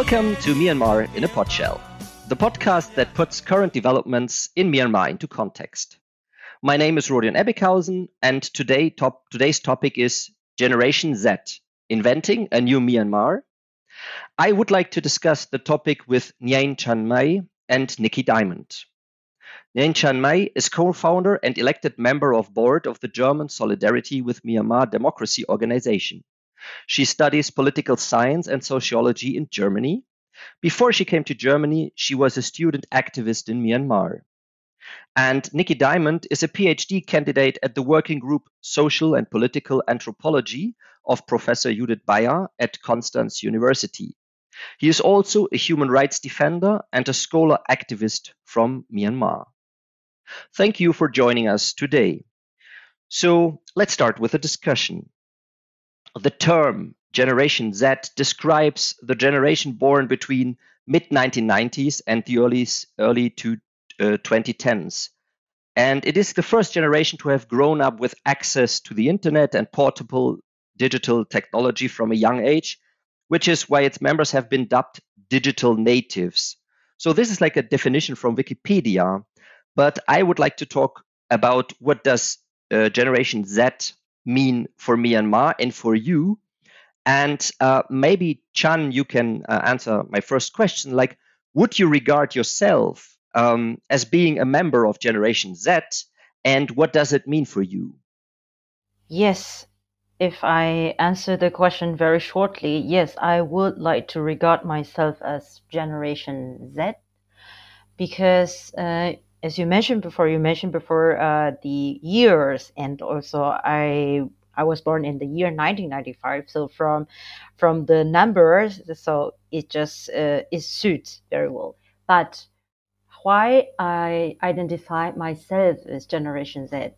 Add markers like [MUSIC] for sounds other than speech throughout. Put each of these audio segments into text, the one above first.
Welcome to Myanmar in a Podshell, the podcast that puts current developments in Myanmar into context. My name is Rodion Ebbighausen, and today top, today's topic is Generation Z Inventing a New Myanmar. I would like to discuss the topic with Nyein Chan May and Nickey Diamond. Nyein Chan May is co founder and elected member of board of the German Solidarity with Myanmar Democracy Organization. She studies political science and sociology in Germany. Before she came to Germany, she was a student activist in Myanmar. And Nickey Diamond is a PhD candidate at the working group Social and Political Anthropology of Professor Judith Beyer at Konstanz University. He is also a human rights defender and a scholar activist from Myanmar. Thank you for joining us today. So let's start with a discussion. The term Generation Z describes the generation born between mid 1990s and the early early to uh, 2010s. And it is the first generation to have grown up with access to the internet and portable digital technology from a young age, which is why its members have been dubbed digital natives. So this is like a definition from Wikipedia, but I would like to talk about what does uh, Generation Z mean for Myanmar and for you? And uh, maybe, Chan, you can uh, answer my first question. Like, would you regard yourself um, as being a member of Generation Z? And what does it mean for you? Yes. If I answer the question very shortly, yes, I would like to regard myself as Generation Z because uh, as you mentioned before, you mentioned before uh, the years, and also I I was born in the year 1995. So from from the numbers, so it just uh, it suits very well. But why I identify myself as Generation Z?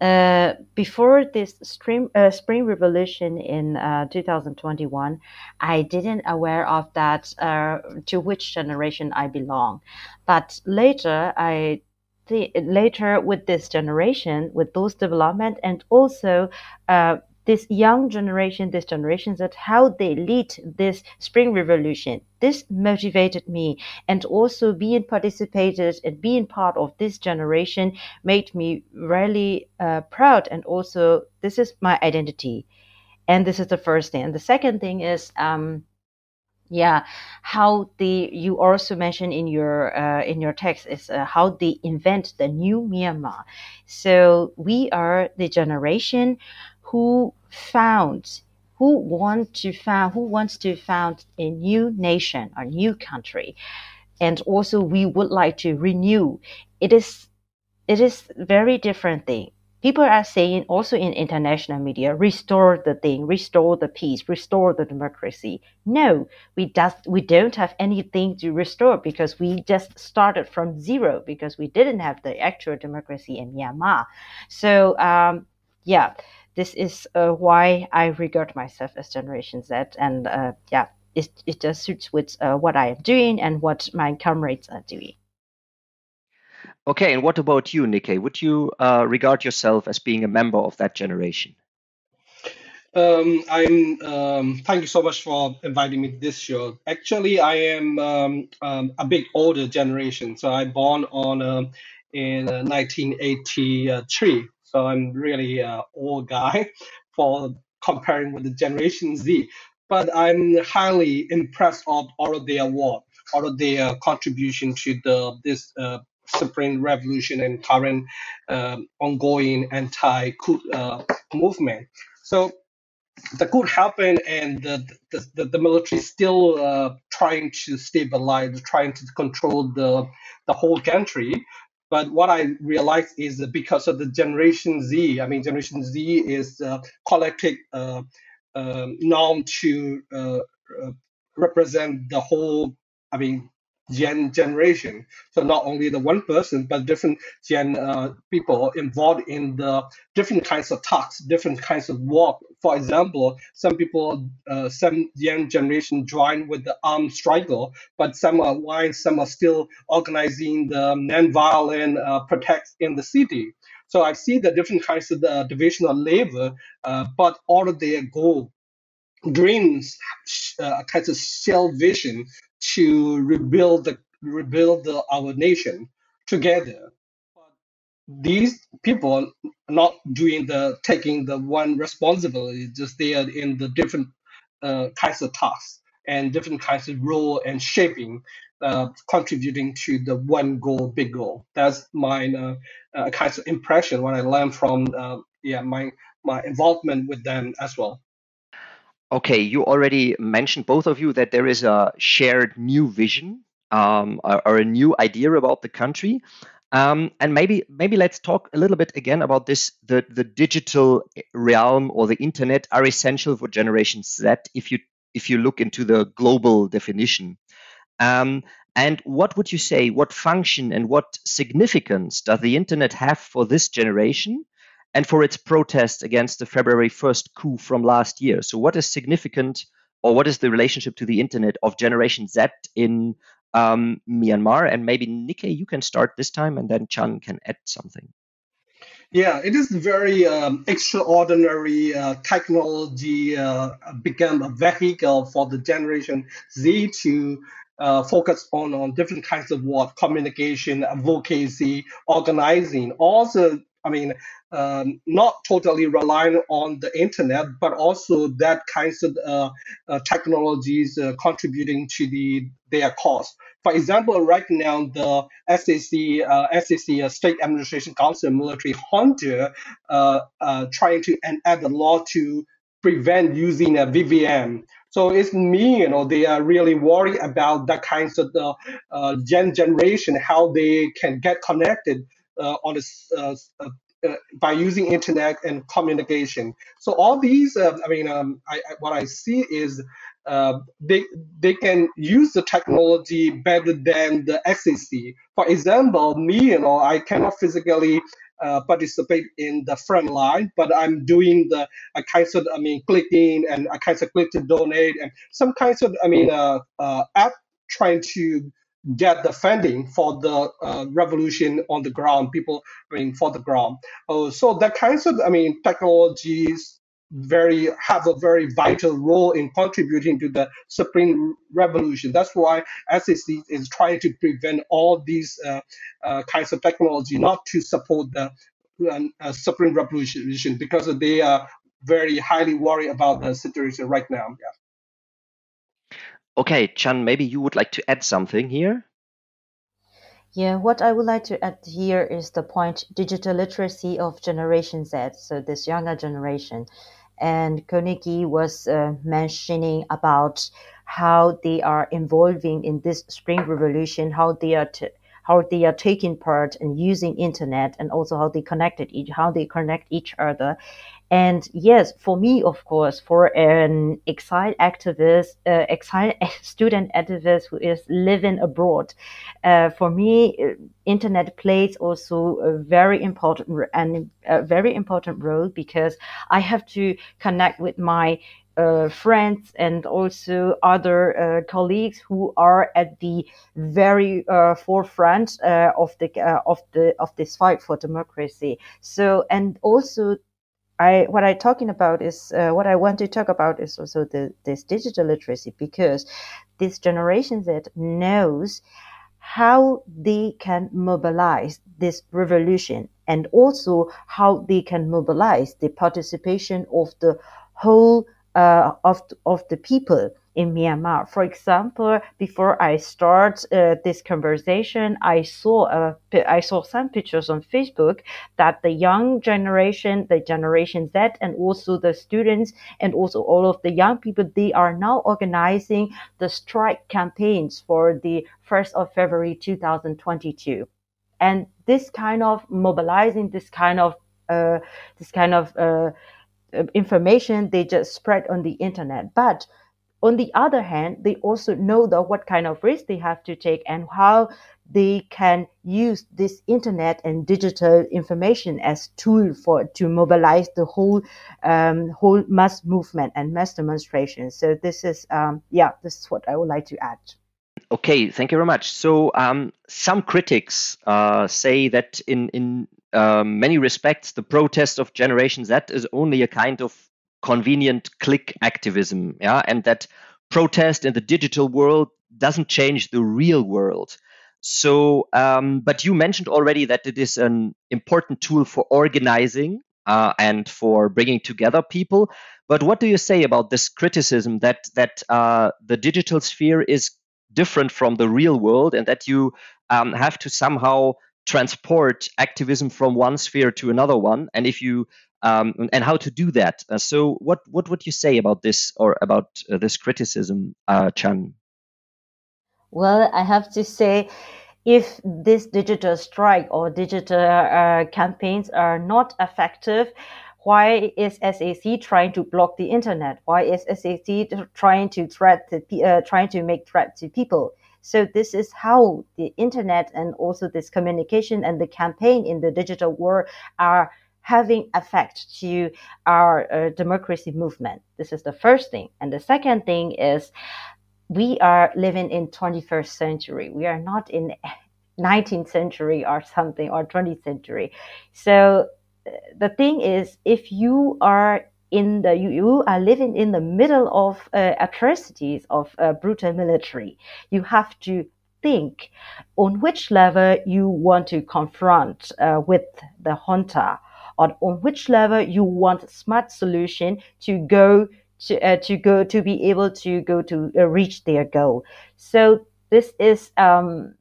Uh, before this spring, uh, spring revolution in uh, 2021, I didn't aware of that uh, to which generation I belong. But later, I later with this generation, with those development, and also uh, this young generation, this generation that how they lead this spring revolution. This motivated me and also being participated and being part of this generation made me really uh, proud. And also this is my identity. And this is the first thing. And the second thing is, um, yeah how the you also mentioned in your uh, in your text is uh, how they invent the new myanmar so we are the generation who found who want to found who wants to found a new nation a new country. And also we would like to renew. It is it is very different thing. People are saying also in international media restore the thing restore the peace restore the democracy. No we just we don't have anything to restore because we just started from zero because we didn't have the actual democracy in myanmar. So um, yeah this is uh, why I regard myself as Generation Z, and uh, yeah, it it just suits with uh, what I am doing and what my comrades are doing. Okay, and what about you, Nickey? Would you uh, regard yourself as being a member of that generation? Um, I'm. Um, thank you so much for inviting me to this show. Actually, I am um, um a bit older generation, so I born on uh, in 1983. Uh, so I'm really an old guy [LAUGHS] for comparing with the Generation Z. But I'm highly impressed of all of their work, all of their contribution to the this uh, Spring Revolution and current uh, ongoing anti-coup uh, movement. So the coup happened, and the the, the, the military still uh, trying to stabilize, trying to control the the whole country. But what I realized is that because of the Generation Z, I mean, Generation Z is a collective uh, um, norm to uh, uh, represent the whole, I mean, Gen generation. So not only the one person, but different Gen uh, people involved in the different kinds of talks, different kinds of work. For example, some people, uh, some young generation join with the armed struggle, but some are why some are still organizing the non-violent uh, protests in the city. So I see the different kinds of the division of labor, uh, but all of their goal dreams, uh, a kind of shared vision to rebuild the rebuild the, our nation together. These people not doing the taking the one responsibility, just they are in the different uh, kinds of tasks and different kinds of role and shaping, uh, contributing to the one goal, big goal. That's my uh, uh, kind of impression when I learned from uh, yeah my my involvement with them as well. Okay, you already mentioned both of you that there is a shared new vision um, or, or, a new idea about the country. Um, and maybe maybe let's talk a little bit again about this. The the digital realm or the internet are essential for Generation Z. If you if you look into the global definition, um, and what would you say? What function and what significance does the internet have for this generation? And for its protest against the February 1st coup from last year. So, what is significant, or what is the relationship to the internet of Generation Z in um, Myanmar? And maybe Nickey, you can start this time, and then Chan can add something. Yeah, it is very um, extraordinary uh, technology uh, become a vehicle for the Generation Z to uh, focus on, on different kinds of what communication, advocacy, organizing. Also, I mean, um, not totally relying on the internet, but also that kinds of uh, uh, technologies uh, contributing to the their cause. For example, right now the SAC, uh, SAC uh, State Administration Council military junta uh, trying to enact a law to prevent using a VPN. So it's me, you know, they are really worried about that kinds of the gen generation, how they can get connected uh, on a, uh, uh, by using internet and communication. So all these, uh, I mean, um, I, I, what I see is uh, they they can use the technology better than the SAC. For example, me, you know, I cannot physically uh, participate in the front line, but I'm doing the uh, kinds of, I mean, clicking and I kinds of click to donate and some kinds of, I mean, uh, uh, app trying to get the funding for the uh, revolution on the ground, people, I mean, for the ground. Uh, so that kinds of, I mean, technologies very have a very vital role in contributing to the Spring Revolution. That's why SAC is trying to prevent all these uh, uh, kinds of technology, not to support the uh, Spring Revolution, because they are very highly worried about the situation right now. Yeah. Okay, Chan, maybe you would like to add something here? Yeah, what I would like to add here is the point digital literacy of Generation Z, so this younger generation. And Koniki was uh, mentioning about how they are involving in this spring revolution, how they are how they are taking part and using internet and also how they connected each how they connect each other and yes, for me, of course, for an exile activist, uh, exile [LAUGHS] student activist who is living abroad, uh, for me, uh, internet plays also a very important and a very important role because I have to connect with my uh, friends and also other uh, colleagues who are at the very uh, forefront uh, of the uh, of the of this fight for democracy. So and also I what I'm talking about is uh, what I want to talk about is also the this digital literacy because this generation that knows how they can mobilize this revolution and also how they can mobilize the participation of the whole uh, of of the people in Myanmar. For example, before I start uh, this conversation, I saw a, I saw some pictures on Facebook that the young generation, the Generation Z, and also the students, and also all of the young people, they are now organizing the strike campaigns for the 1st of February 2022. And this kind of mobilizing, this kind of, uh, this kind of, uh, information they just spread on the internet. But on the other hand, they also know what kind of risk they have to take and how they can use this internet and digital information as tool for to mobilize the whole um, whole mass movement and mass demonstration. So this is um, yeah, this is what I would like to add. Okay, thank you very much. So um, some critics uh, say that in in um, many respects the protest of Generation Z is only a kind of convenient click activism, yeah, and that protest in the digital world doesn't change the real world. So, um, but you mentioned already that it is an important tool for organizing uh, and for bringing together people. But what do you say about this criticism that that uh, the digital sphere is different from the real world and that you um, have to somehow transport activism from one sphere to another one? And if you um, and how to do that. Uh, so, what what would you say about this or about uh, this criticism, uh, Chan? Well, I have to say, if this digital strike or digital uh, campaigns are not effective, why is SAC trying to block the internet? Why is SAC trying to threat to, uh, trying to make threat to people? So this is how the internet and also this communication and the campaign in the digital world are having effect to our uh, democracy movement. This is the first thing. And the second thing is we are living in 21st century. We are not in [LAUGHS] 19th century or something or 20th century. So uh, the thing is, if you are in the you, you are living in the middle of uh, atrocities of uh, brutal military, you have to think on which level you want to confront uh, with the junta, or on which level you want smart solution to go to uh, to go to be able to go to uh, reach their goal. So this is um,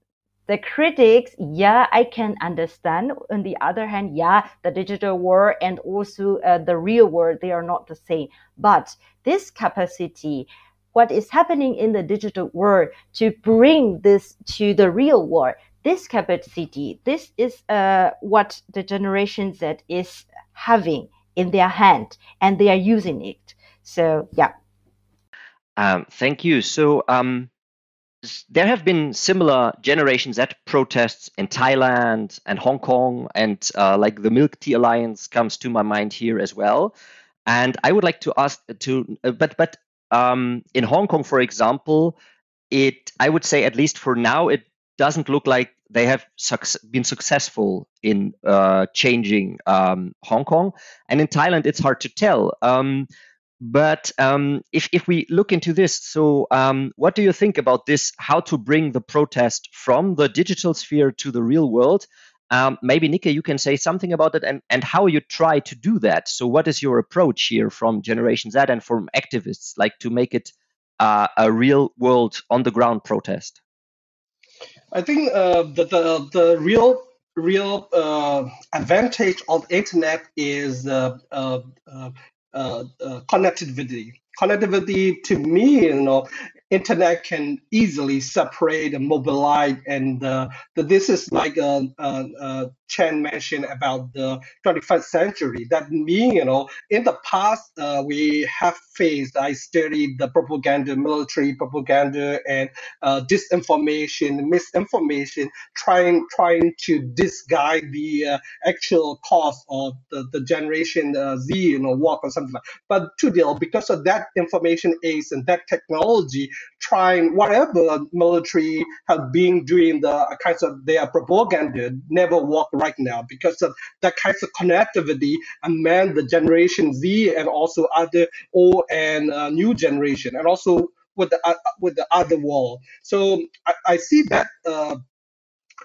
the critics. Yeah, I can understand. On the other hand, yeah, the digital world and also uh, the real world they are not the same. But this capacity. What is happening in the digital world to bring this to the real world? This capacity, this is uh, what the generation Z is having in their hand, and they are using it. So yeah. Um, thank you. So um, there have been similar Generation Z protests in Thailand and Hong Kong, and uh, like the Milk Tea Alliance comes to my mind here as well. And I would like to ask to, uh, but but um, in Hong Kong, for example, it I would say at least for now it doesn't look like they have suc- been successful in uh, changing um, Hong Kong, and in Thailand it's hard to tell. Um, but um, if, if we look into this, so um, what do you think about this? How to bring the protest from the digital sphere to the real world? Um, maybe Nickey, you can say something about it and, and how you try to do that. So, what is your approach here from Generation Z and from activists, like to make it uh, a real world on the ground protest? I think uh, the, the the real real uh, advantage of internet is uh, uh, uh uh, connectivity. Connectivity to me, you know, internet can easily separate and mobilize and uh, this is like uh, Chen mentioned about the 21st century. That mean you know in the past uh, we have faced I studied the propaganda military propaganda and uh, disinformation misinformation trying trying to disguise the uh, actual cause of the, the generation Z you know walk or something like but today because of that information age and that technology trying whatever military have been doing the kinds of their propaganda never work right now because of that kinds of connectivity among the generation Z and also other old and uh, new generation and also with the uh, with the other world. So I, I see that. Uh,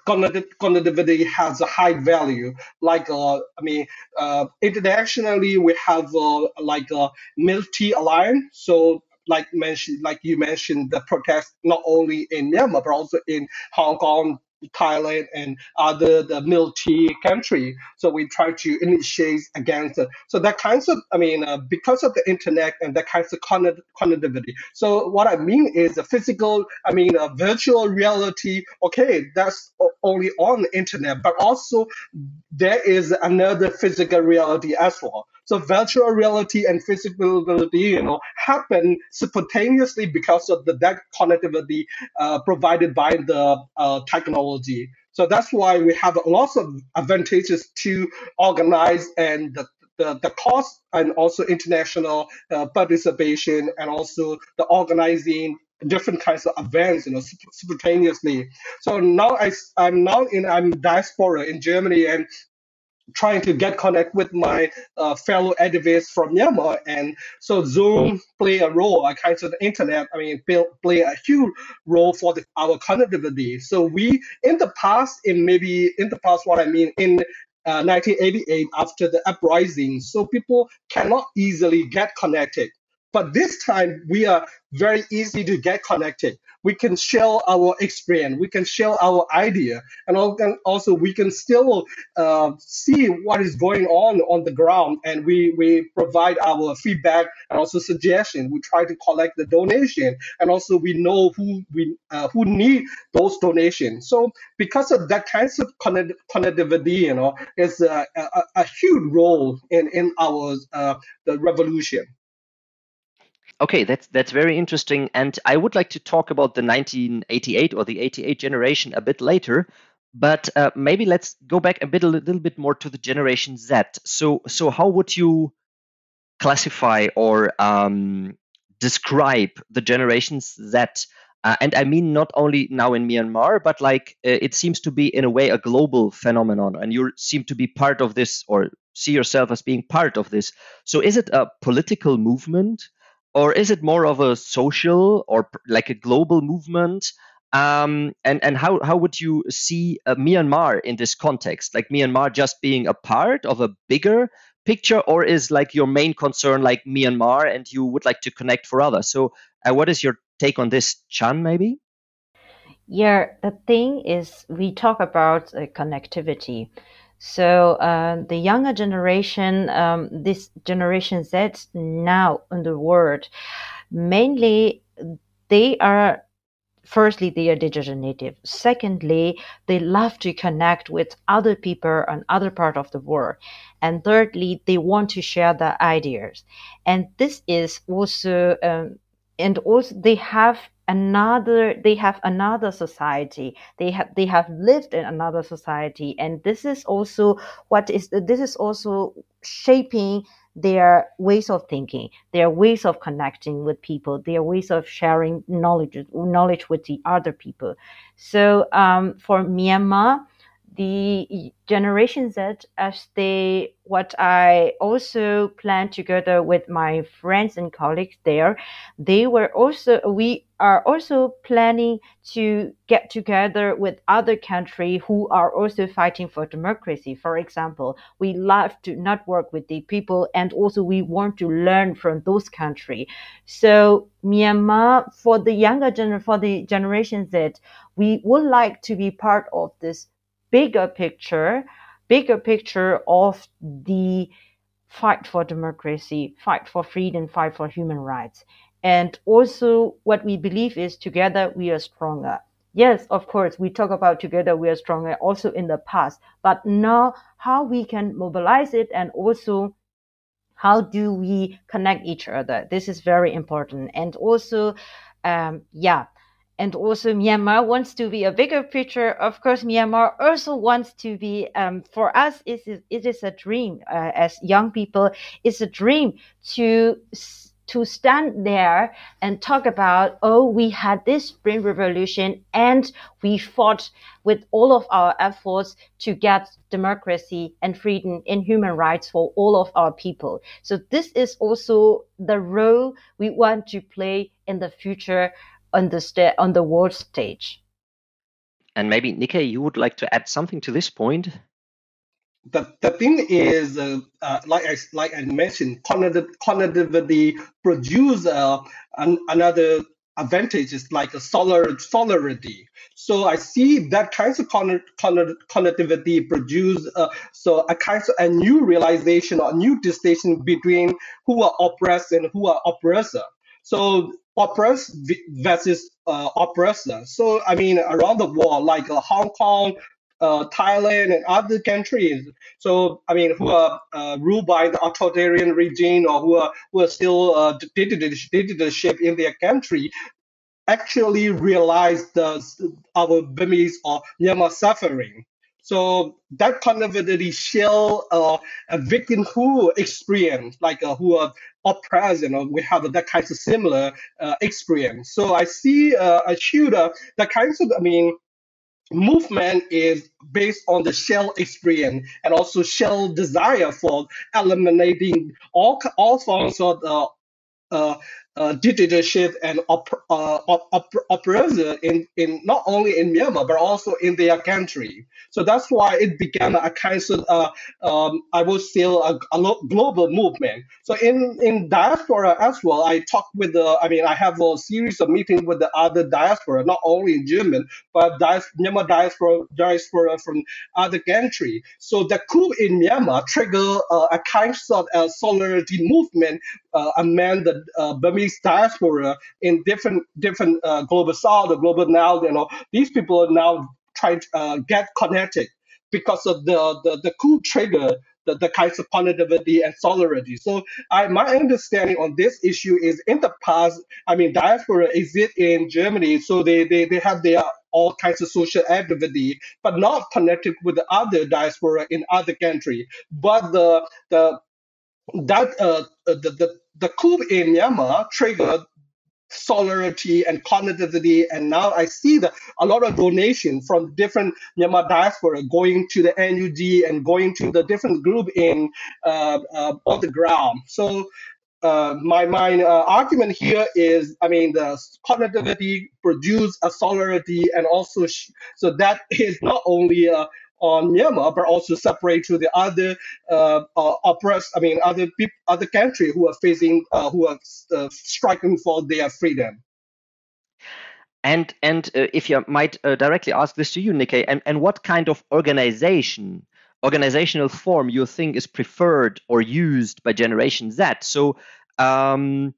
connectivity has a high value. Like, uh, I mean, uh, internationally, we have uh, like a Milk Tea Alliance. So like mentioned, like you mentioned, the protest not only in Myanmar but also in Hong Kong, Thailand, and other the milk tea country. So we try to initiate against it. So that kinds of, I mean, uh, because of the internet and that kinds of connectivity. So what I mean is the physical, I mean, uh, virtual reality. Okay, that's only on the internet, but also there is another physical reality as well. So virtual reality and physical reality, you know, happen spontaneously because of the that connectivity uh, provided by the uh, technology. So that's why we have lots of advantages to organize and the, the, the cost and also international uh, participation and also the organizing different kinds of events, you know, simultaneously. So now I, I'm now in I'm diaspora in Germany and trying to get connect with my uh, fellow activists from Myanmar, and so Zoom play a role. I kind of the internet, I mean, play, play a huge role for the, our connectivity. So we in the past, in maybe in the past, what I mean in uh, 1988 after the uprising, so people cannot easily get connected. But this time we are very easy to get connected. We can share our experience, we can share our idea, and also we can still uh, see what is going on on the ground, and we we provide our feedback and also suggestion. We try to collect the donation, and also we know who we uh, who need those donations. So because of that kind of connectivity, you know, is a, a, a huge role in in our uh, the revolution. Okay, that's that's very interesting, and I would like to talk about the 1988 or the 88 generation a bit later. But uh, maybe let's go back a bit, a little bit more to the Generation Z. So, so how would you classify or um, describe the generations Z? Uh, and I mean not only now in Myanmar, but like uh, it seems to be in a way a global phenomenon, and you seem to be part of this or see yourself as being part of this. So, is it a political movement? Or is it more of a social or like a global movement? Um, and and how how would you see uh, Myanmar in this context? Like Myanmar just being a part of a bigger picture, or is like your main concern like Myanmar, and you would like to connect for others? So, uh, what is your take on this, Chan? Maybe. Yeah, the thing is, we talk about uh, connectivity. So uh, the younger generation, um, this generation Z now in the world, mainly they are firstly they are digital native. Secondly they love to connect with other people on other part of the world. And thirdly they want to share their ideas. And this is also um, and also they have another they have another society. They have they have lived in another society. And this is also what is this is also shaping their ways of thinking their ways of connecting with people their ways of sharing knowledge knowledge with the other people. So um, for myanmar the Generation Z as they what I also plan together with my friends and colleagues there. They were also we are also planning to get together with other countries who are also fighting for democracy. For example, we love to network with the people and also we want to learn from those countries. So Myanmar for the younger gener for the Generation Z, we would like to be part of this bigger picture, bigger picture of the fight for democracy, fight for freedom, fight for human rights. And also what we believe is together we are stronger. Yes, of course, we talk about together we are stronger also in the past, but now how we can mobilize it and also how do we connect each other? This is very important. And also, um, yeah, and also Myanmar wants to be a bigger picture. Of course, Myanmar also wants to be, um, for us, it is, it is a dream uh, as young people. It's a dream to to stand there and talk about, oh, we had this spring revolution and we fought with all of our efforts to get democracy and freedom and human rights for all of our people. So this is also the role we want to play in the future on the sta- on the world stage. And maybe Nickey, you would like to add something to this point? The, the thing is, uh, uh, like I like I mentioned, connectivity produce uh, an, another advantage is like a solar solidarity. So I see that kinds of connectivity produce uh, so a kind of a new realization or a new distinction between who are oppressed and who are oppressor. So oppressed versus uh. So I mean, around the world, like uh, Hong Kong, uh, Thailand, and other countries. So I mean, who are uh, ruled by the authoritarian regime or who are who are still uh, dictatorship in their country, actually realize the our Burmese or Myanmar suffering. So that connectivity show uh, a victim who experience like uh, who are oppressed, you know, we have that kind of similar uh, experience. So I see uh, a shooter that kinds of, I mean, movement is based on the shell experience and also shell desire for eliminating all all forms of uh, uh, uh, dictatorship and op- uh, op- op- oppressor in, in not only in Myanmar but also in their country. So that's why it became a kind of uh, um, I would say a, a global movement. So in in diaspora as well, I talk with the I mean I have a series of meetings with the other diaspora, not only in German but dias- Myanmar diaspora diaspora from other country. So the coup in Myanmar triggered uh, a kind of uh, solidarity movement uh, among the uh, Burmese diaspora in different different uh, global south or global now. You know, these people are now trying to uh, get connected because of the the, the coup trigger. The, the kinds of connectivity and solidarity. So I, my understanding on this issue is in the past, I mean, diaspora exist in Germany, so they, they, they have their all kinds of social activity, but not connected with the other diaspora in other country. But the the that uh, the, the the coup in Myanmar triggered solidarity and connectivity, and now I see that a lot of donation from different Myanmar diaspora going to the NUG and going to the different group in uh, uh, on the ground. So uh, my my uh, argument here is, I mean, the connectivity produce a solidarity, and also sh- so that is not only uh, on Myanmar, but also separate to the other uh, uh, oppressed, I mean, other people, other country who are facing, uh, who are uh, striking for their freedom. And and uh, if you might uh, directly ask this to you, Nickey, and, and what kind of organization, organizational form you think is preferred or used by Generation Z? So um,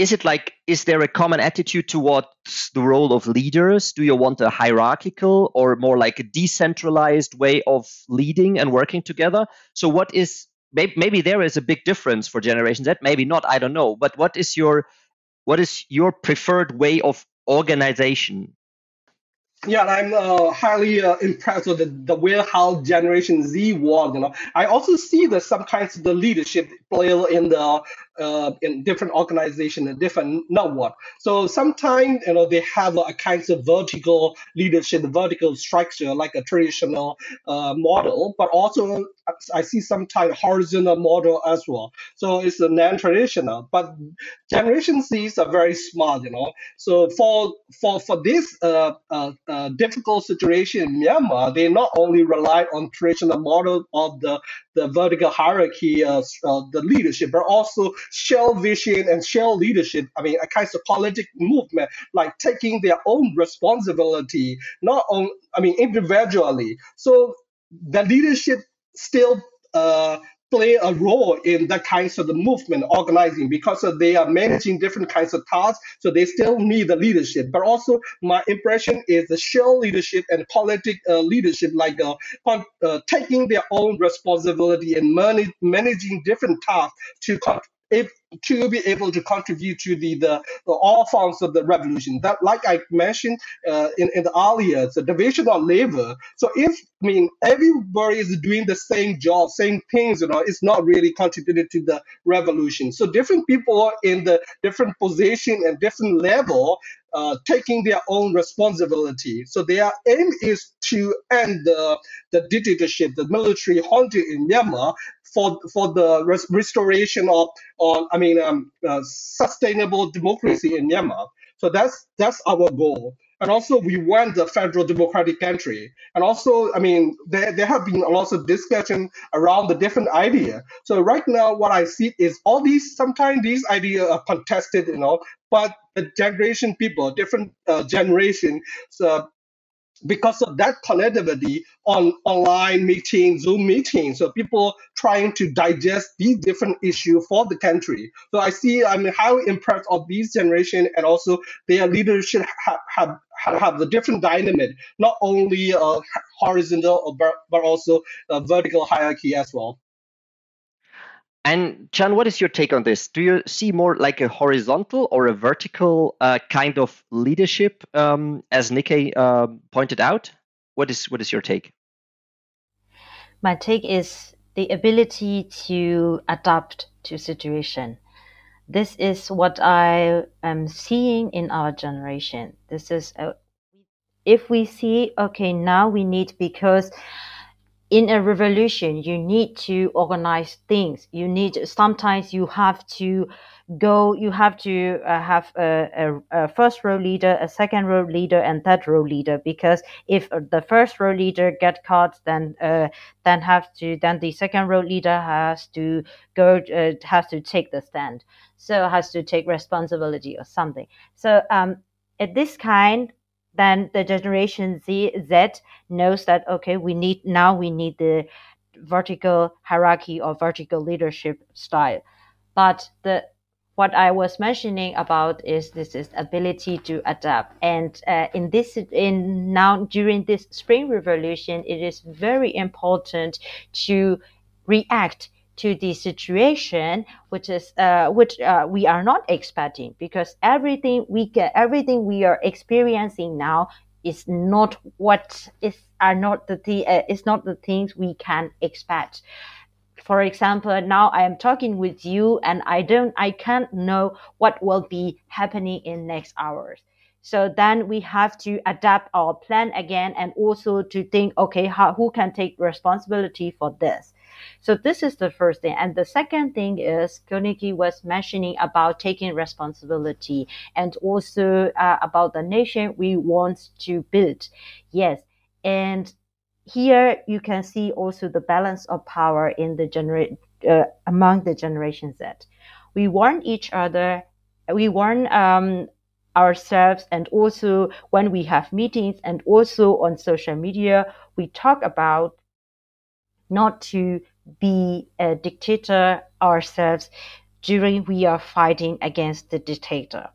is it like is there a common attitude towards the role of leaders? Do you want a hierarchical or more like a decentralized way of leading and working together? So what is maybe, maybe there is a big difference for generation z maybe not i don't know but what is your what is your preferred way of organization? Yeah, I'm uh, highly uh, impressed with the, the way how Generation Z was. You know, I also see that sometimes the leadership play in the uh, in different organization and different network. So sometimes you know they have a kind of vertical leadership, the vertical structure like a traditional uh, model, but also I see sometimes horizontal model as well. So it's a non-traditional, but Generation Z's are very smart, you know. So for for for this uh, uh, uh, difficult situation in Myanmar, they not only rely on traditional model of the the vertical hierarchy of the leadership, but also shell vision and shell leadership. I mean, a kind of politic movement, like taking their own responsibility, not on, I mean, individually. So the leadership still uh, play a role in that kinds of the movement organizing because they are managing different kinds of tasks. So they still need the leadership. But also, my impression is the shell leadership and politic uh, leadership, like uh, uh, taking their own responsibility and managing different tasks to if to be able to contribute to the, the, the all forms of the revolution. That, like I mentioned uh, in, in the earlier, the division of labor. So if I mean everybody is doing the same job, same things, you know, it's not really contributed to the revolution. So different people in the different position and different level uh, taking their own responsibility. So their aim is to end the, the dictatorship, the military junta in Myanmar for for the res- restoration of, on I mean, um, uh, sustainable democracy in Myanmar. So that's that's our goal. And also, we want the federal democratic country. And also, I mean, there, there have been a lot of discussion around the different idea. So right now, what I see is all these, sometimes these ideas are contested, you know, but the generation people, different uh, generation, so because of that connectivity on online meeting, Zoom meetings, so people trying to digest these different issues for the country. So I see, I'm highly impressed of these generation and also their leadership have have, have the different dynamic, not only uh, horizontal but, but also vertical hierarchy as well. And Chan, what is your take on this? Do you see more like a horizontal or a vertical uh, kind of leadership, um, as Nickey uh, pointed out? What is what is your take? My take is the ability to adapt to situation. This is what I am seeing in our generation. This is a, if we see, okay, now we need because in a revolution you need to organize things. You need sometimes you have to go you have to uh, have a, a, a, first row leader a second row leader and third row leader because if the first row leader get caught then uh, then have to then the second row leader has to go uh, has to take the stand. So has to take responsibility or something. So um at this kind then the generation Z Z knows that okay, we need now we need the vertical hierarchy or vertical leadership style. But the what I was mentioning about is this is ability to adapt. And uh, in this, in now during this spring revolution, it is very important to react to the situation which is uh, which uh, we are not expecting because everything we get everything we are experiencing now is not what is are not the th- uh, is not the things we can expect. For example now i am talking with you and i don't i can't know what will be happening in next hours. So then we have to adapt our plan again and also to think okay how, who can take responsibility for this so this is the first thing. And the second thing is Koniki was mentioning about taking responsibility and also uh, about the nation we want to build. Yes. And here you can see also the balance of power in the generate uh, among the Generation Z. We warn each other. We warn um, ourselves and also when we have meetings and also on social media we talk about not to be a dictator ourselves during we are fighting against the dictator.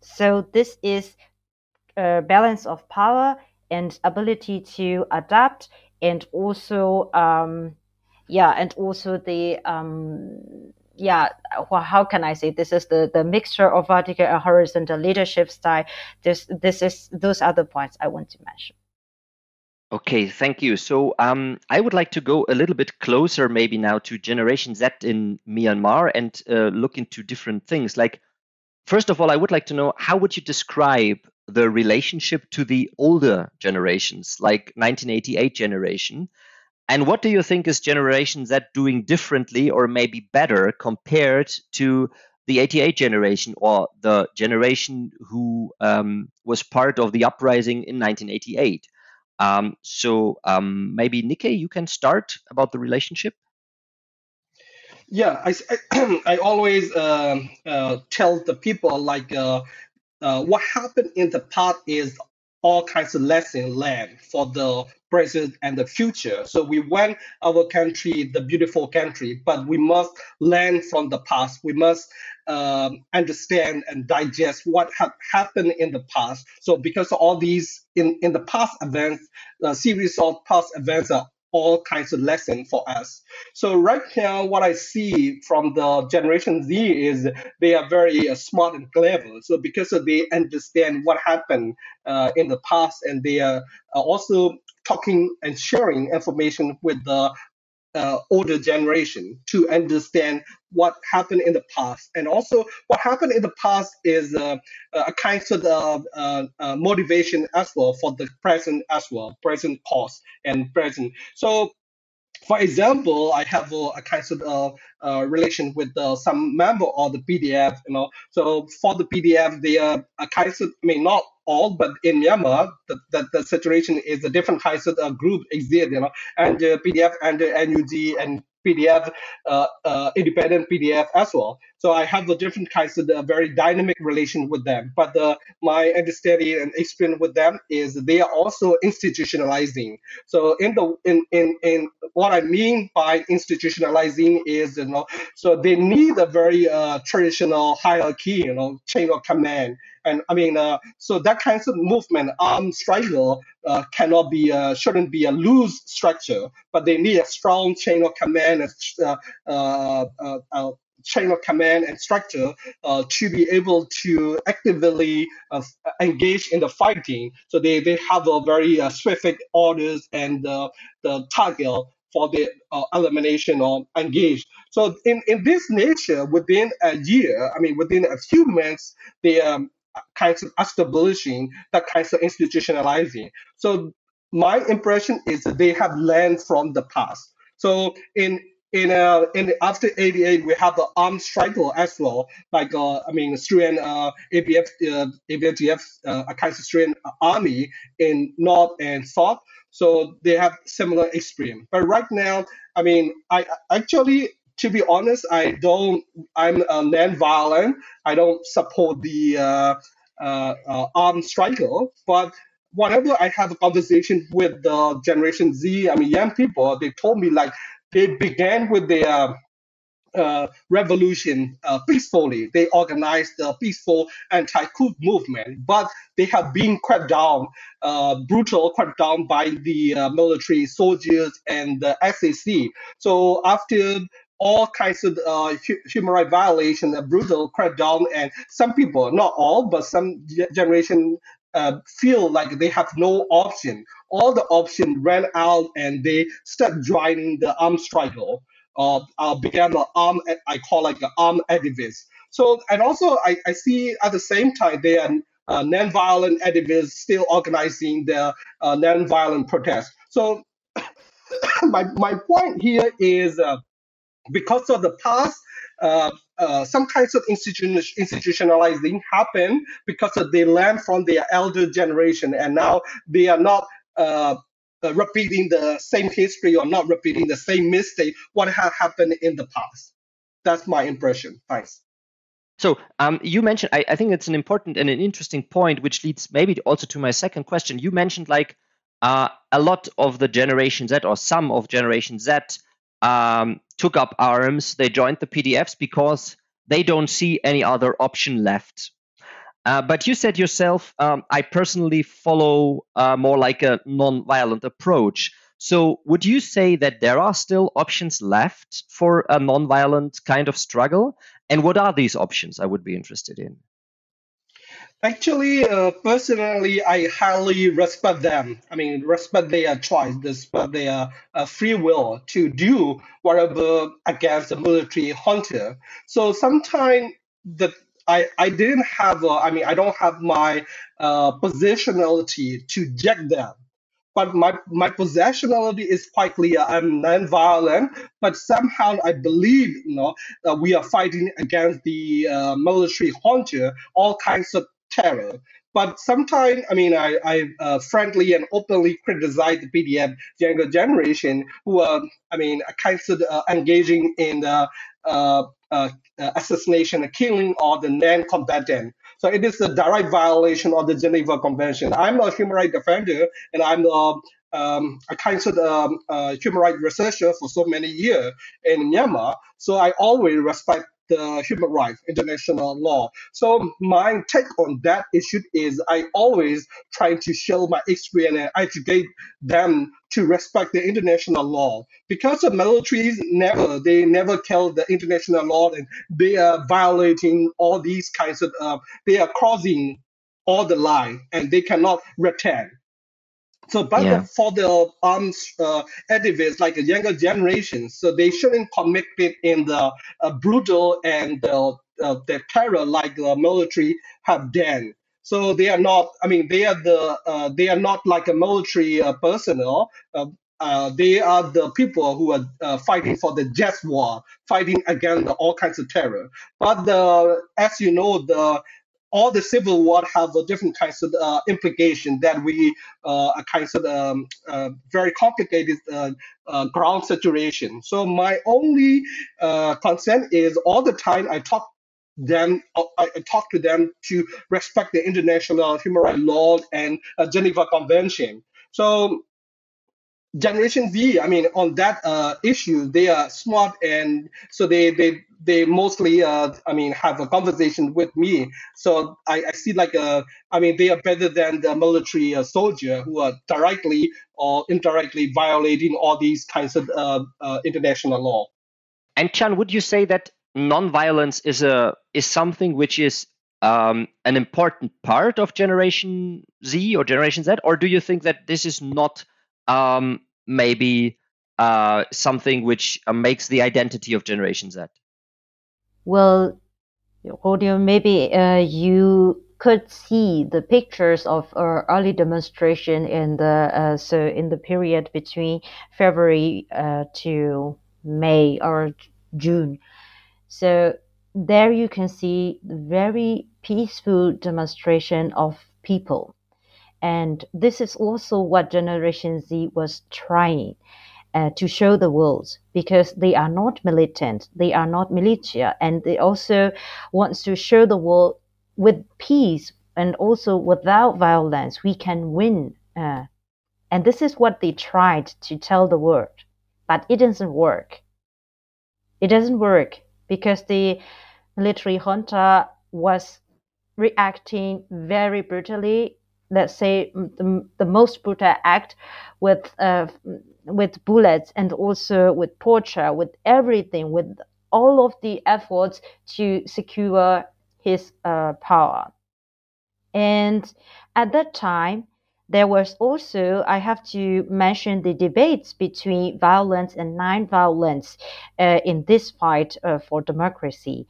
So this is a balance of power and ability to adapt and also um, yeah and also the um, yeah well, how can i say this is the the mixture of vertical and horizontal leadership style this this is those are the points i want to mention Okay, thank you. So um, I would like to go a little bit closer, maybe now to Generation Z in Myanmar and uh, look into different things. Like, first of all, I would like to know how would you describe the relationship to the older generations, like 1988 generation, and what do you think is Generation Z doing differently or maybe better compared to the 88 generation or the generation who um, was part of the uprising in 1988? Um, so um, maybe Nickey, you can start about the relationship. Yeah, I, I, [CLEARS THROAT] I always um, uh, tell the people like uh, uh, what happened in the past is all kinds of lessons learned for the present and the future. So we want our country, the beautiful country, but we must learn from the past. We must um, understand and digest what ha- happened in the past. So because all these in, in the past events, the series of past events are all kinds of lessons for us. So right now, what I see from the Generation Z is they are very uh, smart and clever. So because they understand what happened uh, in the past, and they are also talking and sharing information with the uh, older generation to understand what happened in the past. And also, what happened in the past is uh, a kind of uh, uh, motivation as well for the present as well, present cause and present. So for example, I have a, kind of uh, uh, relation with uh, some member of the PDF, you know. So for the PDF, they are a kind of, I mean, not all, but in Myanmar, the, the, the situation is a different kind of group exist, you know, and uh, PDF and uh, NUG and PDF, uh, uh, independent PDF as well. So I have the different kinds of very dynamic relation with them. But uh, my understanding and experience with them is they are also institutionalizing. So in the in in, in what I mean by institutionalizing is you know so they need a very uh, traditional hierarchy, you know, chain of command. And I mean, uh, so that kind of movement, armed struggle, uh, cannot be, uh, shouldn't be a loose structure, but they need a strong chain of command, uh, uh, uh, chain of command and structure uh, to be able to actively uh, engage in the fighting. So they, they have a very uh, specific orders and uh, the target for the uh, elimination or engage. So in, in this nature, within a year, I mean, within a few months, the um, kinds of establishing, that kinds of institutionalizing. So my impression is that they have learned from the past. So in in uh in after 88 we have the armed struggle as well like uh i mean Syrian uh ABF uh, ABF uh, a kind of Syrian army in north and south so they have similar experience but right now i mean i actually to be honest i don't i'm non-violent i don't support the uh, uh, uh, armed struggle but whenever i have a conversation with the generation z i mean young people they told me like they began with their uh, revolution uh, peacefully. They organized a peaceful anti-coup movement, but they have been cracked down, uh, brutal cracked down by the uh, military soldiers and the SAC. So after all kinds of uh, human rights violation, a brutal crackdown, and some people, not all, but some generation uh, feel like they have no option. All the option ran out, and they start joining the armed struggle. Uh, uh, began the arm, I call like an armed activist. So, and also I, I see at the same time they are uh, non-violent activists still organizing the uh, non-violent protest. So, [COUGHS] my my point here is uh, because of the past, uh, uh, some kinds of institution, institutionalizing happen because they learn from their elder generation and now they are not uh, uh, repeating the same history or not repeating the same mistake what had happened in the past. That's my impression. Thanks. So um, you mentioned I, I, think it's an important and an interesting point which leads maybe also to my second question. You mentioned like uh, a lot of the generation z or some of generation z um, took up arms. They joined the PDFs because they don't see any other option left. Uh, but you said yourself, um, I personally follow uh, more like a non-violent approach. So, would you say that there are still options left for a non-violent kind of struggle? And what are these options? I would be interested in. Actually, uh, personally, I highly respect them. I mean, respect their choice, respect their uh, free will to do whatever against the military junta. So sometimes the I, I didn't have, a, I mean, I don't have my uh, positionality to judge them. But my, my positionality is quite clear. I'm non-violent, but somehow I believe, you know, that we are fighting against the uh, military junta, all kinds of terror. But sometimes, I mean, I, I uh, frankly and openly criticize the PDF younger generation who are, I mean, kind of uh, engaging in the uh, uh, assassination and killing of the non-combatant. So it is a direct violation of the Geneva Convention. I'm a human rights defender, and I'm a um, a kind of um, uh, human rights researcher for so many years in Myanmar. So I always respect the human rights, international law. So my take on that issue is I always try to show my experience and educate them to respect the international law because the militaries never they never kill the international law and they are violating all these kinds of uh, they are crossing all the line and they cannot return so, but yeah. for the arms uh, activists, like the younger generation, so they shouldn't commit it in the uh, brutal and uh, the terror like the military have done. So they are not. I mean, they are the. Uh, they are not like a military uh, personnel. Uh, uh, they are the people who are uh, fighting for the just war, fighting against all kinds of terror. But the, as you know, the all the civil war have a different kinds of uh, implication that we uh, a kinds of um, uh, very complicated uh, uh, ground situation. So my only uh, concern is all the time I talk them I, talk to them to respect the international human rights law and Geneva Convention. So Generation Z, I mean, on that uh, issue, they are smart, and so they they they mostly, uh, I mean, have a conversation with me. So I, I see like a, uh, I mean, they are better than the military uh, soldier who are directly or indirectly violating all these kinds of uh, uh, international law. And Chan, would you say that non-violence is a is something which is um, an important part of Generation Z or Generation Z, or do you think that this is not um, maybe uh, something which uh, makes the identity of Generation Z? Well, Rodion, maybe uh, you could see the pictures of early demonstration in the uh, so in the period between February uh, to May or June. So there you can see very peaceful demonstration of people. And this is also what Generation Z was trying uh, to show the world because they are not militant, they are not militia, and they also wants to show the world with peace and also without violence we can win. Uh, and this is what they tried to tell the world, but it doesn't work. It doesn't work because the military junta was reacting very brutally. Let's say the, the most brutal act with uh, with bullets and also with torture, with everything, with all of the efforts to secure his uh, power. And at that time, there was also, I have to mention the debates between violence and non-violence uh, in this fight uh, for democracy.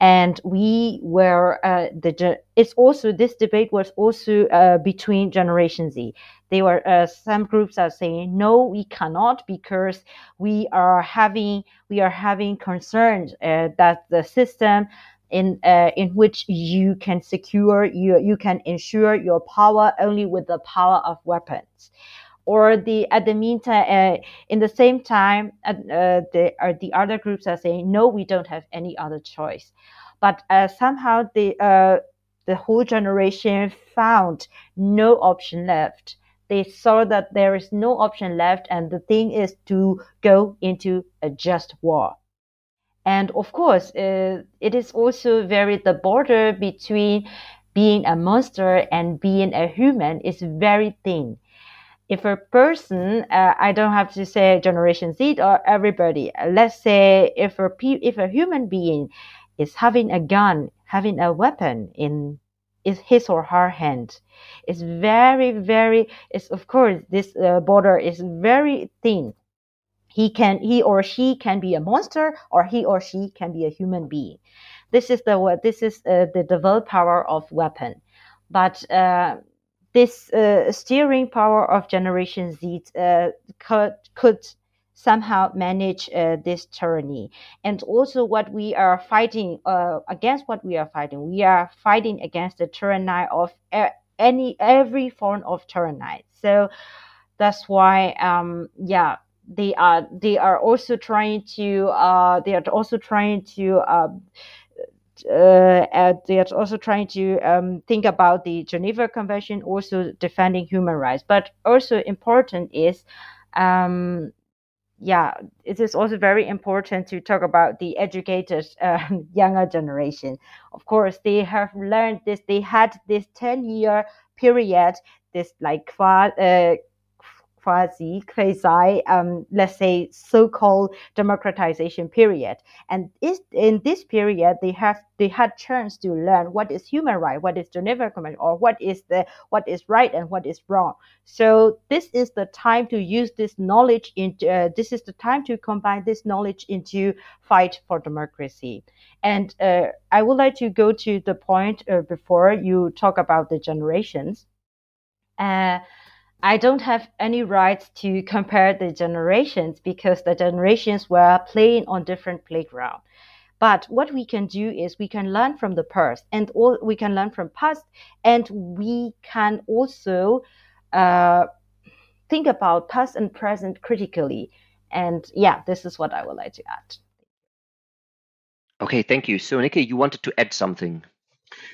And we were uh, the. It's also this debate was also uh, between Generation Z. They were uh, some groups are saying no, we cannot because we are having we are having concerns uh, that the system in uh, in which you can secure you you can ensure your power only with the power of weapons or the at the meantime uh, in the same time uh, the uh, the other groups are saying no we don't have any other choice. But uh, somehow the uh, the whole generation found no option left. They saw that there is no option left and the thing is to go into a just war. And of course, uh, it is also very, the border between being a monster and being a human is very thin. If a person, uh, I don't have to say Generation Z or everybody, let's say if a, if a human being is having a gun, having a weapon in is his or her hand. It's very, very, it's of course, this uh, border is very thin he can he or she can be a monster or he or she can be a human being this is the this is uh, the developed power of weapon but uh, this uh, steering power of generation z uh, could could somehow manage uh, this tyranny. And also what we are fighting uh, against what we are fighting we are fighting against the tyranny of any every form of tyranny. So that's why um yeah they are they are also trying to uh, they are also trying to uh, uh, they are also trying to um, think about the Geneva Convention, also defending human rights. But also important is, um, yeah, it is also very important to talk about the educated [LAUGHS] uh, younger generation. Of course, they have learned this. They had this ten year period, this like uh, quasi quasi um, let's say so-called democratization period. And in this period they have they had chance to learn what is human right what is geneva convention or what is the what is right and what is wrong. So this is the time to use this knowledge into uh, this is the time to combine this knowledge into fight for democracy. And uh, i would like to go to the point uh, before you talk about the generations. Uh, I don't have any rights to compare the generations because the generations were playing on different playground. But what we can do is we can learn from the past and all, we can learn from past and we can also uh, think about past and present critically. And yeah, this is what I would like to add. Okay, thank you. So, Nickey, you wanted to add something.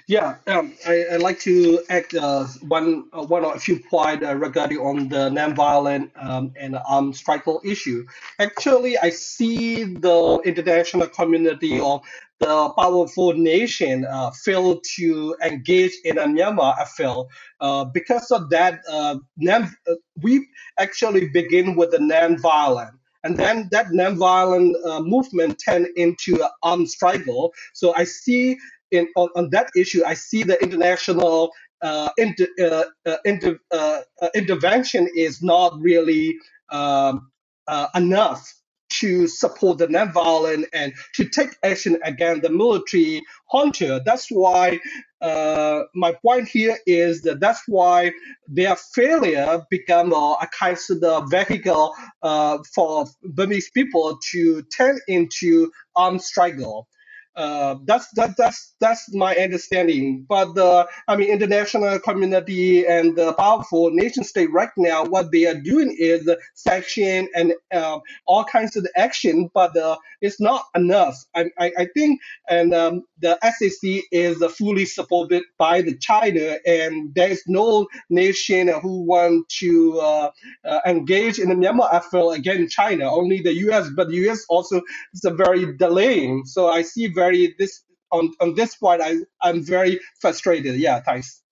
Yeah, um, I, I'd like to add uh, one uh, one or a few points uh, regarding on the nonviolent um, and armed struggle issue. Actually, I see the international community or the powerful nation uh, fail to engage in a Myanmar affair. Uh, because of that, uh, non- uh, we actually begin with the non-violent. And then that non-violent uh, movement turned into an armed struggle. So I see in on, on that issue, I see the international uh, inter, uh, uh, inter, uh, uh, intervention is not really um, uh, enough to support the nonviolent and to take action against the military junta. That's why uh, my point here is that that's why their failure become a, a kind of vehicle uh, for Burmese people to turn into armed struggle. Uh, that's that, that's that's my understanding. But the I mean, international community and the powerful nation state right now, what they are doing is sanction and uh, all kinds of action, but uh, it's not enough. I, I, I think, and um, the SAC is fully supported by the China, and there is no nation who want to uh, uh, engage in the Myanmar effort against China. Only the U.S., but the U.S. also is a very delaying. So I see very this on on this point. I I'm very frustrated. Yeah, thanks.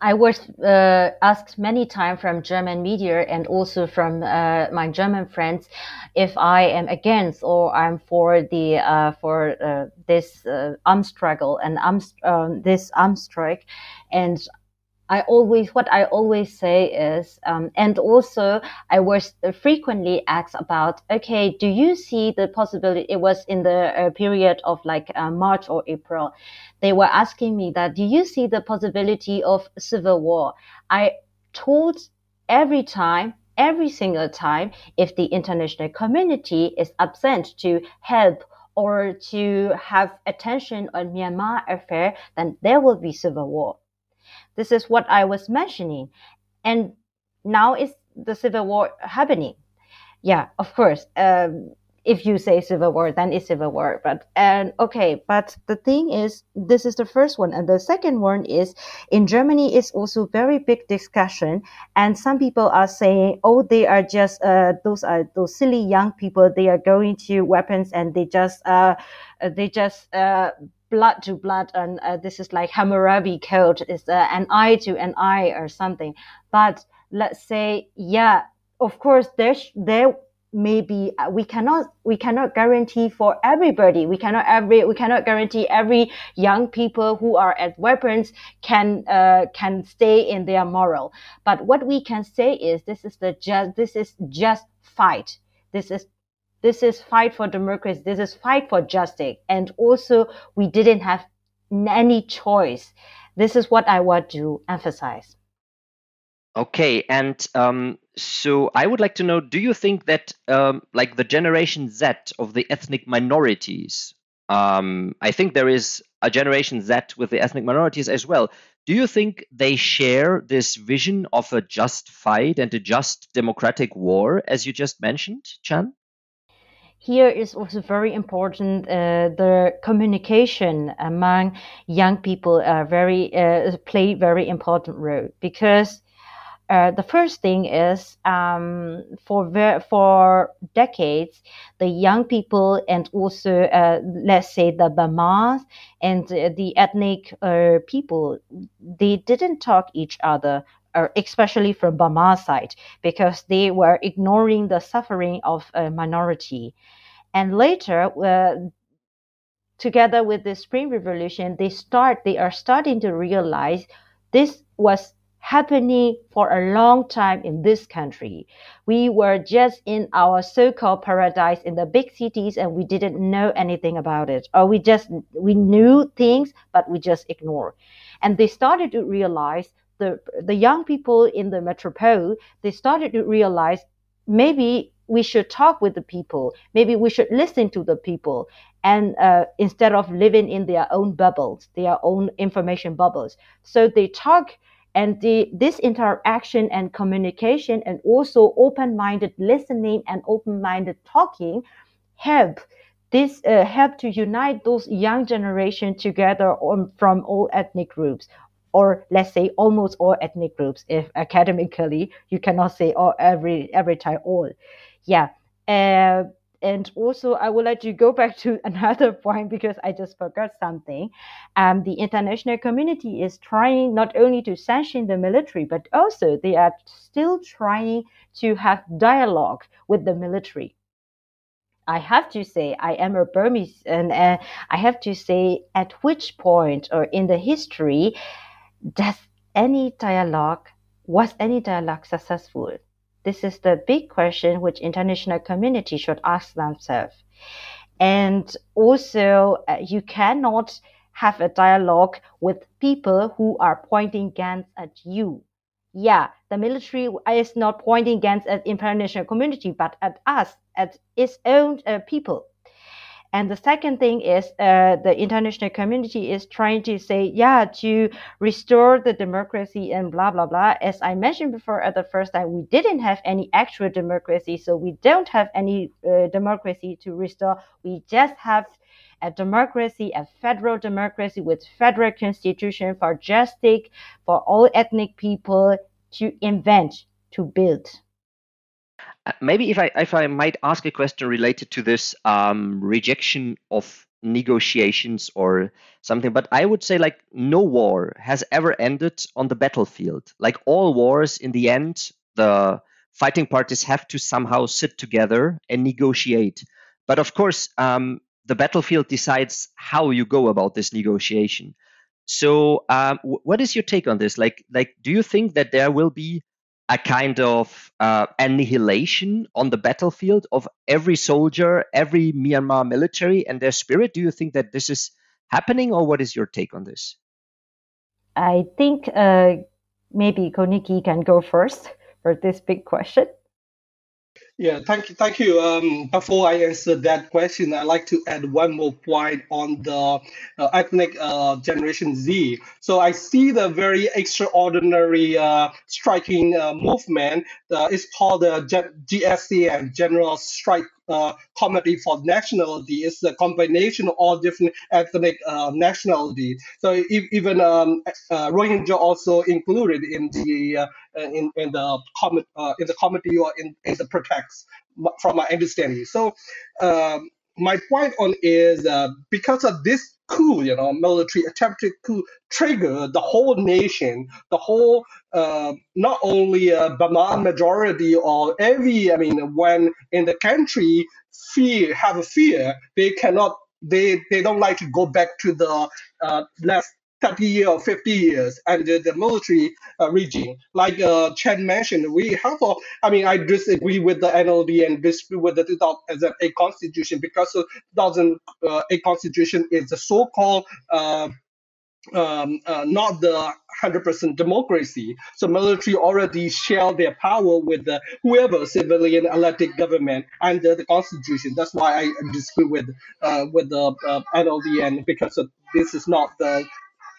I was uh, asked many times from German media and also from uh, my German friends if I am against or I'm for the uh, for uh, this uh, arm struggle and arm um, this arm strike, and I always, what I always say is, um, and also I was frequently asked about, okay, do you see the possibility? It was in the uh, period of like uh, March or April. They were asking me that, do you see the possibility of civil war? I told every time, every single time, if the international community is absent to help or to have attention on Myanmar affair, then there will be civil war this is what I was mentioning. And now is the civil war happening. Yeah, of course. Um, if you say civil war, then it's civil war. But and okay, but the thing is, this is the first one, and the second one is in Germany. It's also very big discussion, and some people are saying, oh, they are just uh, those are those silly young people. They are going to weapons, and they just uh, they just uh, blood to blood, and uh, this is like Hammurabi code is uh, an eye to an eye or something. But let's say, yeah, of course, there there may be uh, we cannot we cannot guarantee for everybody. We cannot every we cannot guarantee every young people who are at weapons can uh, can stay in their moral. But what we can say is this is the just this is just fight. This is this is fight for democracy. This is fight for justice. And also, we didn't have any choice. This is what I want to emphasize. Okay, and um, so I would like to know: Do you think that, um, like the Generation Z of the ethnic minorities, um, I think there is a Generation Z with the ethnic minorities as well. Do you think they share this vision of a just fight and a just democratic war, as you just mentioned, Chan? Here is also very important uh, the communication among young people uh, very uh, play very important role because uh, the first thing is um, for ver- for decades the young people and also uh, let's say the Burmas and the ethnic uh, people they didn't talk each other especially from Burma side, because they were ignoring the suffering of a minority. And later, uh, together with the Spring Revolution, they start they are starting to realize this was happening for a long time in this country. We were just in our so-called paradise in the big cities and we didn't know anything about it. Or we just we knew things but we just ignore. And they started to realize the the young people in the metropole, they started to realize maybe we should talk with the people. Maybe we should listen to the people, and uh, instead of living in their own bubbles, their own information bubbles. So they talk, and the, this interaction and communication, and also open-minded listening and open-minded talking, help this uh, help to unite those young generation together on, from all ethnic groups or let's say almost all ethnic groups if academically you cannot say all every every time all. Yeah. Uh, and also i would like to go back to [LAUGHS] another point because i just forgot something. Um, the international community is trying not only to sanction the military but also they are still trying to have dialogue with the military. I have to say, I am a Burmese, and uh, I have to say, at which point or in the history does any dialogue was any dialogue successful? This is the big question which international community should ask themselves. And also, uh, you cannot have a dialogue with people who are pointing guns at you. Yeah, the military is not pointing guns at international community, but at us, at its own uh, people. And the second thing is uh, the international community is trying to say, yeah, to restore the democracy and blah, blah, blah. As I mentioned before at the first time, we didn't have any actual democracy. So we don't have any uh, democracy to restore. We just have a democracy, a federal democracy with federal constitution for justice for all ethnic people to invent, to build. Maybe if I if I might ask a question related to this um, rejection of negotiations or something, but I would say like no war has ever ended on the battlefield. Like all wars, in the end, the fighting parties have to somehow sit together and negotiate. But of course, um, the battlefield decides how you go about this negotiation. So, um, what is your take on this? Like, like, do you think that there will be a kind of uh, annihilation on the battlefield of every soldier, every Myanmar military and their spirit? Do you think that this is happening, or what is your take on this? I think uh, maybe Ko Nickey can go first for this big question. Yeah, thank you. Thank you. Um, before I answer that question, I'd like to add one more point on the uh, ethnic uh, Generation Z. So I see the very extraordinary, uh, striking uh, movement. Uh, it's called the GSCN, General Strike committee for nationality is a combination of all different ethnic uh, nationality. So even um, uh, Rohingya also included in the uh, in, in the com- in the committee or in, in the protects from my understanding. So um, my point on is because of this coup, you know, military attempted coup trigger the whole nation, the whole, uh, not only a Burman majority or every, I mean, when in the country fear, have a fear, they cannot, they, they don't like to go back to the uh, last 30 years or 50 years under the military uh, regime. Like uh, Chan mentioned, we have, a, I mean, I disagree with the NLD and disagree with the 2008 constitution because the 2008 constitution is the so-called uh, um, uh, not the 100% democracy. So military already share their power with the, whoever civilian elected government under the constitution. That's why I disagree with uh, with the uh, NLD because of, this is not the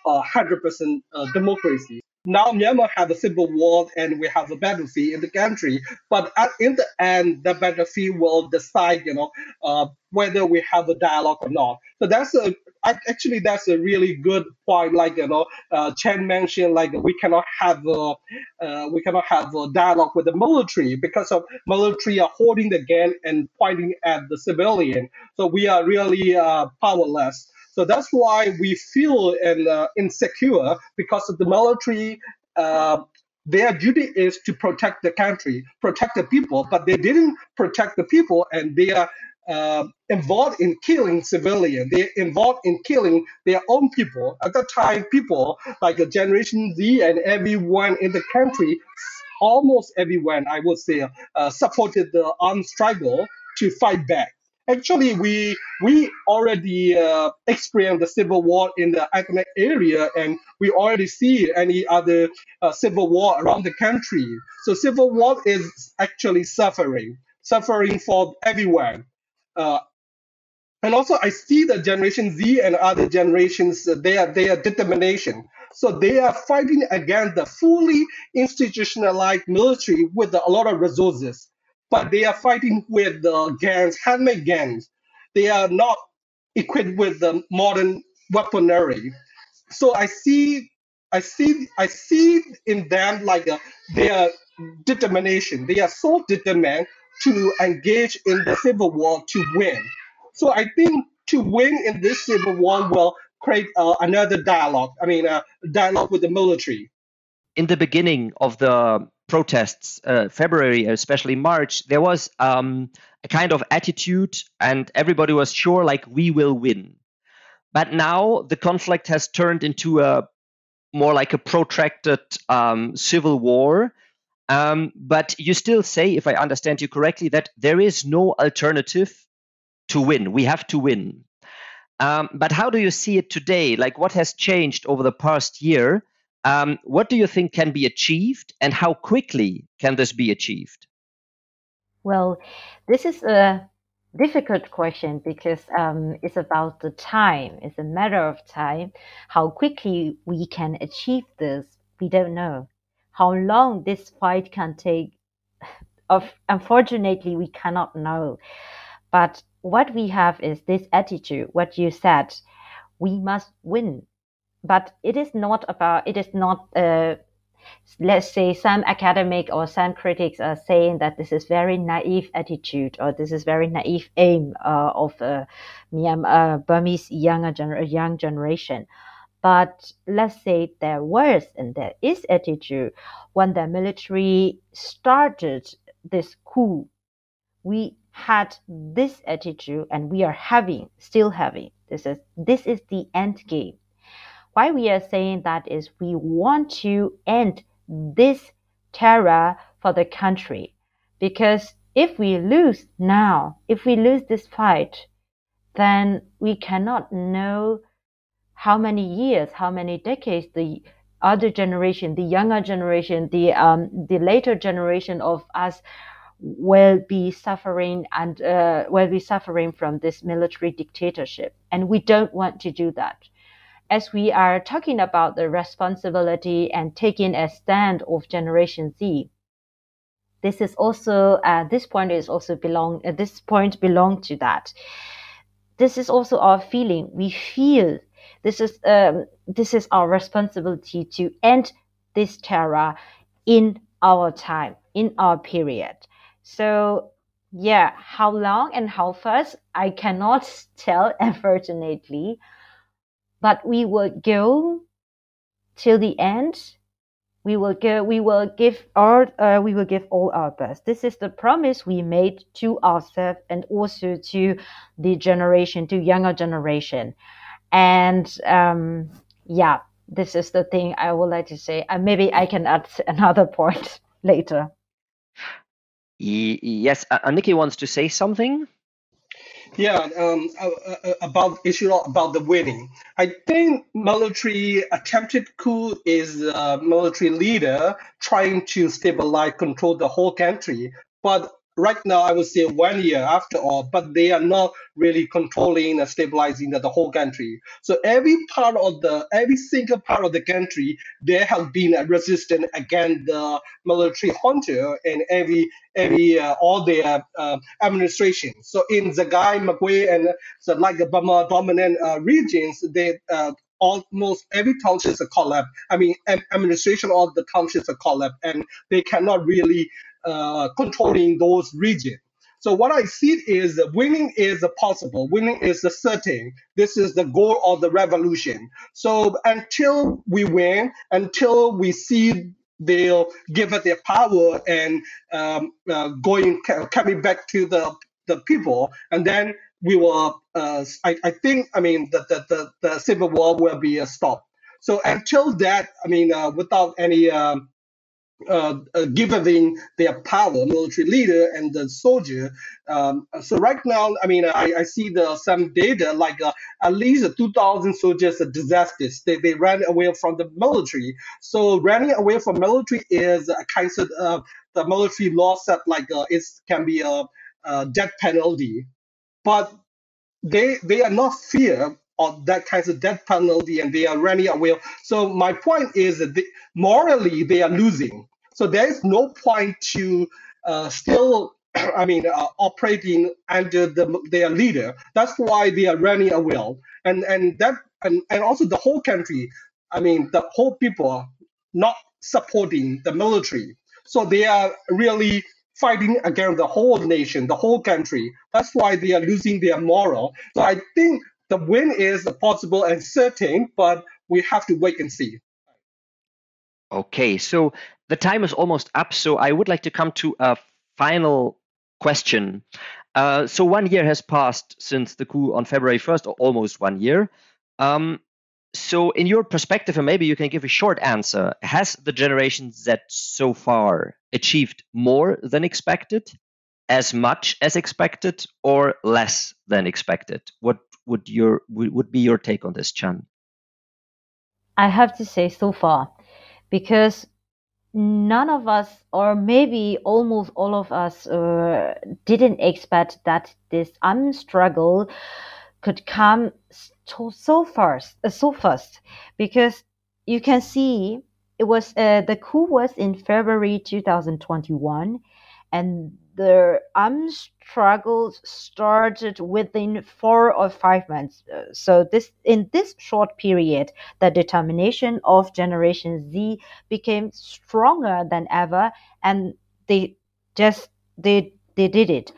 100% uh, democracy. Now Myanmar has a civil war and we have a battlefield in the country, but at, in the end, the battlefield will decide, you know, uh, whether we have a dialogue or not. So that's a actually that's a really good point. Like you know, uh, Chan mentioned, like we cannot have a uh, we cannot have a dialogue with the military because of military are holding the gun and pointing at the civilian. So we are really uh, powerless. So that's why we feel and, uh, insecure because of the military. Uh, their duty is to protect the country, protect the people, but they didn't protect the people, and they are uh, involved in killing civilians. They're involved in killing their own people. At that time, people like the Generation Z and everyone in the country, almost everyone, I would say, uh, supported the armed struggle to fight back. Actually, we we already uh, experienced the civil war in the ethnic area, and we already see any other uh, civil war around the country. So civil war is actually suffering, suffering for everyone. Uh, and also, I see the Generation Z and other generations, uh, they are their determination. So they are fighting against the fully institutionalized military with a lot of resources but they are fighting with the gangs, handmade gangs. They are not equipped with the modern weaponry. So I see, I see, I see in them like a, their determination. They are so determined to engage in the civil war to win. So I think to win in this civil war will create uh, another dialogue. I mean, a uh, dialogue with the military. In the beginning of the protests, uh, February, especially March, there was um, a kind of attitude, and everybody was sure, like, we will win. But now the conflict has turned into a more like a protracted um, civil war. Um, but you still say, if I understand you correctly, that there is no alternative to win. We have to win. Um, but how do you see it today? Like, what has changed over the past year? Um, what do you think can be achieved, and how quickly can this be achieved? Well, this is a difficult question because um, it's about the time. It's a matter of time. How quickly we can achieve this, we don't know. How long this fight can take, of unfortunately, we cannot know. But what we have is this attitude. What you said, we must win. But it is not about. It is not. Uh, let's say some academic or some critics are saying that this is very naive attitude or this is very naive aim uh, of uh, uh, Burmese younger gener- young generation. But let's say there was and there is attitude when the military started this coup. We had this attitude and we are having, still having. This is this is the end game why we are saying that is we want to end this terror for the country. Because if we lose now, if we lose this fight, then we cannot know how many years, how many decades the other generation, the younger generation, the um, the later generation of us will be suffering and uh, will be suffering from this military dictatorship, and we don't want to do that as we are talking about the responsibility and taking a stand of Generation Z, this is also uh, this point is also belong uh, this point belong to that. This is also our feeling. We feel this is um, this is our responsibility to end this terror in our time, in our period. So yeah, how long and how fast I cannot [LAUGHS] tell, unfortunately but we will go till the end. We will go. We will give our. Uh, we will give all our best. This is the promise we made to ourselves and also to the generation, to younger generation, and um, yeah, this is the thing I would like to say. And maybe I can add [LAUGHS] another point [LAUGHS] later. Yes, uh, Nickey wants to say something. Yeah, um, uh, uh, uh, about issue about the winning. I think military attempted coup is a military leader trying to stabilize, control the whole country. But right now, I would say one year after all, but they are not really controlling and stabilizing the, the whole country. So every part of the, every single part of the country, there has been a resistance against the military junta and every, every, uh, all their uh, administration. So in Sagaing, Magway, and so like the Burma dominant uh, regions, they uh, almost every township is a collapse. I mean, administration of the townships are collapse, and they cannot really uh, controlling those regions. So what I see is that winning is possible. Winning is certain. This is the goal of the revolution. So until we win, until we see they'll give it their power and um, uh, going coming back to the the people, and then we will. Uh, I, I think. I mean, the the, the, the civil war will be uh, stopped. So until that, I mean, uh, without any um, uh, uh, giving their power, military leader and the soldier. Um, so right now, I mean, I, I see the some data like uh, at least 2,000 soldiers are disasters. They, they ran away from the military. So running away from military is a kind of uh, the military law said like uh, it can be a, a death penalty, but they they are not fear of that kind of death penalty and they are running away. So my point is that they, morally they are losing. So there is no point to uh, still, [CLEARS THROAT] I mean, uh, operating under the, their leader. That's why they are running away. And and that and, and also the whole country, I mean, the whole people not supporting the military. So they are really fighting against the whole nation, the whole country. That's why they are losing their moral. So I think the win is possible and certain, but we have to wait and see. Okay, so the time is almost up. So I would like to come to a final question. Uh, so one year has passed since the coup on February 1st, or almost one year. Um, so, in your perspective, and maybe you can give a short answer, has the Generation Z so far achieved more than expected, as much as expected, or less than expected? What would your would be your take on this, Chan? I have to say so far, because none of us, or maybe almost all of us, uh, didn't expect that this um struggle could come so, so fast, uh, so fast, because you can see it was uh, the coup was in February 2021, and the armed struggles started within four or five months. Uh, so this in this short period, the determination of Generation Z became stronger than ever, and they just they they did it.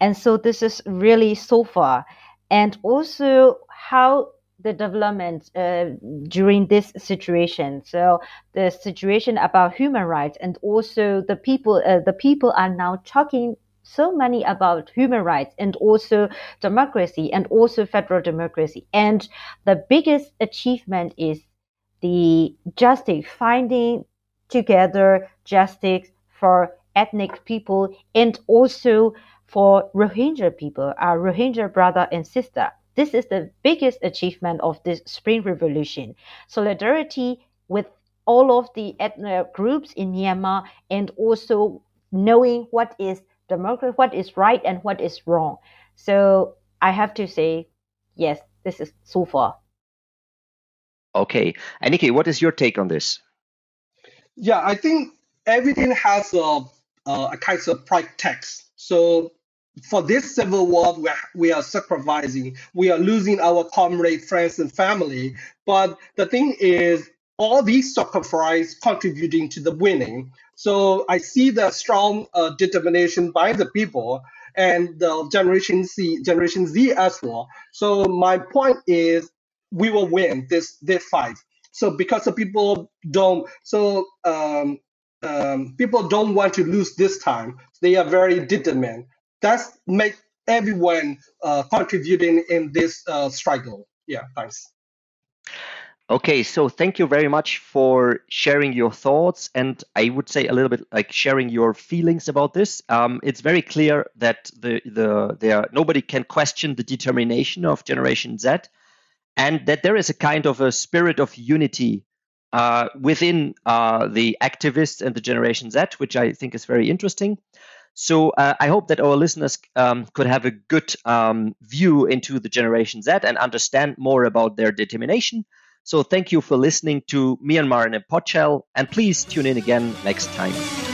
And so this is really so far, and also how the development uh, during this situation. So the situation about human rights and also the people, uh, the people are now talking so many about human rights and also democracy and also federal democracy. And the biggest achievement is the justice, finding together justice for ethnic people and also for Rohingya people, our Rohingya brother and sister. This is the biggest achievement of this Spring Revolution. Solidarity with all of the ethnic groups in Myanmar and also knowing what is democracy, what is right and what is wrong. So I have to say, yes, this is so far. Okay. Aniki, what is your take on this? Yeah, I think everything has a, a kind of price tax. So for this civil war, we are, we are sacrificing, we are losing our comrade, friends, and family. But the thing is, all these sacrifices contributing to the winning. So I see the strong uh, determination by the people and the Generation Z, Generation Z as well. So my point is, we will win this this fight. So because the people don't, so um, um, people don't want to lose this time. They are very determined that's make everyone uh, contributing in this uh, struggle. Yeah, thanks. Okay, so thank you very much for sharing your thoughts and I would say a little bit like sharing your feelings about this. Um, it's very clear that the the there nobody can question the determination of Generation Z, and that there is a kind of a spirit of unity uh, within uh, the activists and the Generation Z, which I think is very interesting. So uh, I hope that our listeners um, could have a good um, view into the Generation Z and understand more about their determination. So thank you for listening to Myanmar in a Podshell, and please tune in again next time.